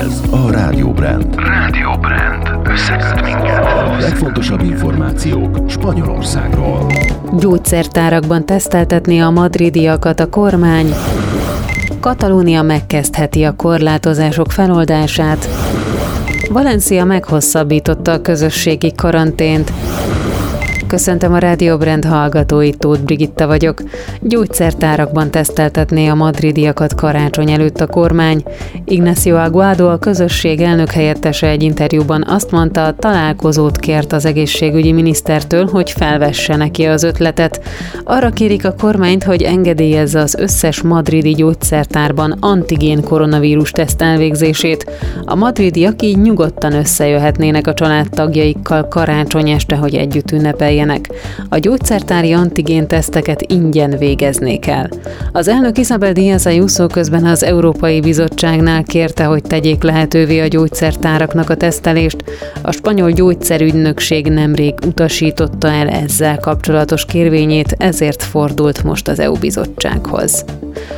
Ez a Rádió Brand. Rádió Brand. Összeköt minket. A legfontosabb információk Spanyolországról. Gyógyszertárakban teszteltetni a madridiakat a kormány. Katalónia megkezdheti a korlátozások feloldását. Valencia meghosszabbította a közösségi karantént. Köszöntöm a Rádió Brand hallgatóit, Tóth Brigitta vagyok. Gyógyszertárakban teszteltetné a madridiakat karácsony előtt a kormány. Ignacio Aguado, a közösség elnök helyettese egy interjúban azt mondta, találkozót kért az egészségügyi minisztertől, hogy felvesse neki az ötletet. Arra kérik a kormányt, hogy engedélyezze az összes madridi gyógyszertárban antigén koronavírus teszt elvégzését. A madridiak így nyugodtan összejöhetnének a családtagjaikkal karácsony este, hogy együtt ünnepeljenek legyenek. A gyógyszertári antigén teszteket ingyen végeznék el. Az elnök Isabel Díaz Ayuso közben az Európai Bizottságnál kérte, hogy tegyék lehetővé a gyógyszertáraknak a tesztelést. A spanyol gyógyszerügynökség nemrég utasította el ezzel kapcsolatos kérvényét, ezért fordult most az EU bizottsághoz.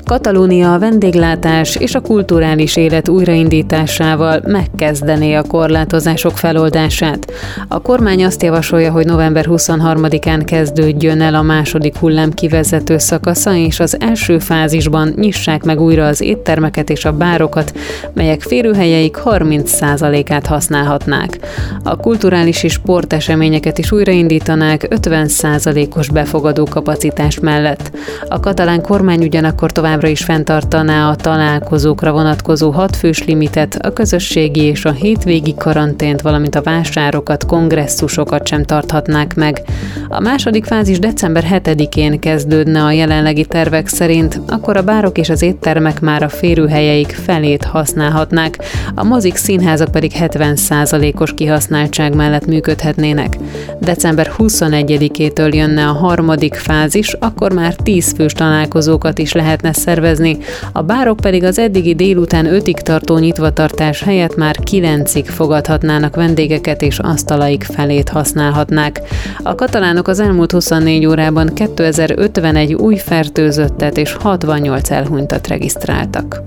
Katalónia a vendéglátás és a kulturális élet újraindításával megkezdené a korlátozások feloldását. A kormány azt javasolja, hogy november 23-án kezdődjön el a második hullám kivezető szakasza, és az első fázisban nyissák meg újra az éttermeket és a bárokat, melyek férőhelyeik 30%-át használhatnák. A kulturális és sporteseményeket is újraindítanák 50%-os befogadó kapacitás mellett. A katalán kormány ugyanakkor továbbra is fenntartaná a találkozókra vonatkozó hatfős limitet, a közösségi és a hétvégi karantént, valamint a vásárokat, kongresszusokat sem tarthatnák meg. hashtag A második fázis december 7-én kezdődne a jelenlegi tervek szerint, akkor a bárok és az éttermek már a férőhelyeik felét használhatnák, a mozik színházak pedig 70%-os kihasználtság mellett működhetnének. December 21-től jönne a harmadik fázis, akkor már 10 fős találkozókat is lehetne szervezni, a bárok pedig az eddigi délután 5-ig tartó nyitvatartás helyett már 9-ig fogadhatnának vendégeket és asztalaik felét használhatnák. A katalánok az elmúlt 24 órában 2051 új fertőzöttet és 68 elhunytat regisztráltak.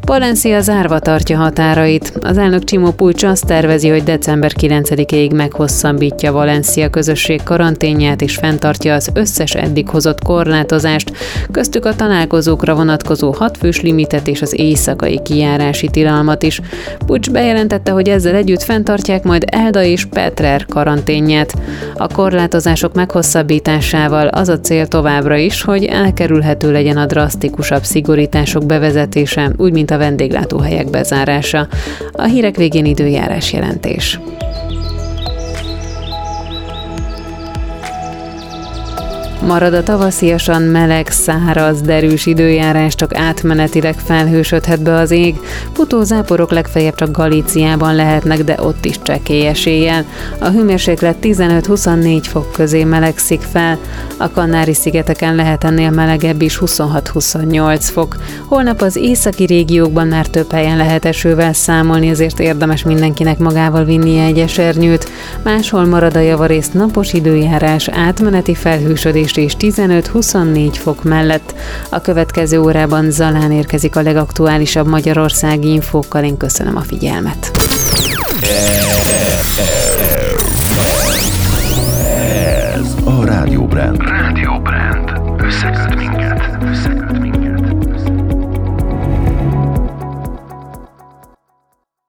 Valencia zárva tartja határait. Az elnök Csimó Pulcs azt tervezi, hogy december 9-ig meghosszabbítja Valencia közösség karanténját és fenntartja az összes eddig hozott korlátozást, köztük a találkozókra vonatkozó hatfős limitet és az éjszakai kijárási tilalmat is. Pucs bejelentette, hogy ezzel együtt fenntartják majd Elda és Petrer karanténját. A korlátozások meghosszabbításával az a cél továbbra is, hogy elkerülhető legyen a drasztikusabb szigorítások bevezetése, úgy mint a vendéglátóhelyek bezárása. A hírek végén időjárás jelentés. Marad a tavasziasan meleg, száraz, derűs időjárás, csak átmenetileg felhősödhet be az ég. Futózáporok legfeljebb csak Galíciában lehetnek, de ott is csekély eséllyel. A hőmérséklet 15-24 fok közé melegszik fel. A Kanári-szigeteken lehet ennél melegebb is 26-28 fok. Holnap az északi régiókban már több helyen lehet esővel számolni, ezért érdemes mindenkinek magával vinnie egy esernyőt. Máshol marad a javarészt napos időjárás, átmeneti felhősödés és 15-24 fok mellett. A következő órában Zalán érkezik a legaktuálisabb magyarországi infókkal. Én köszönöm a figyelmet. Ez a Rádió Brand.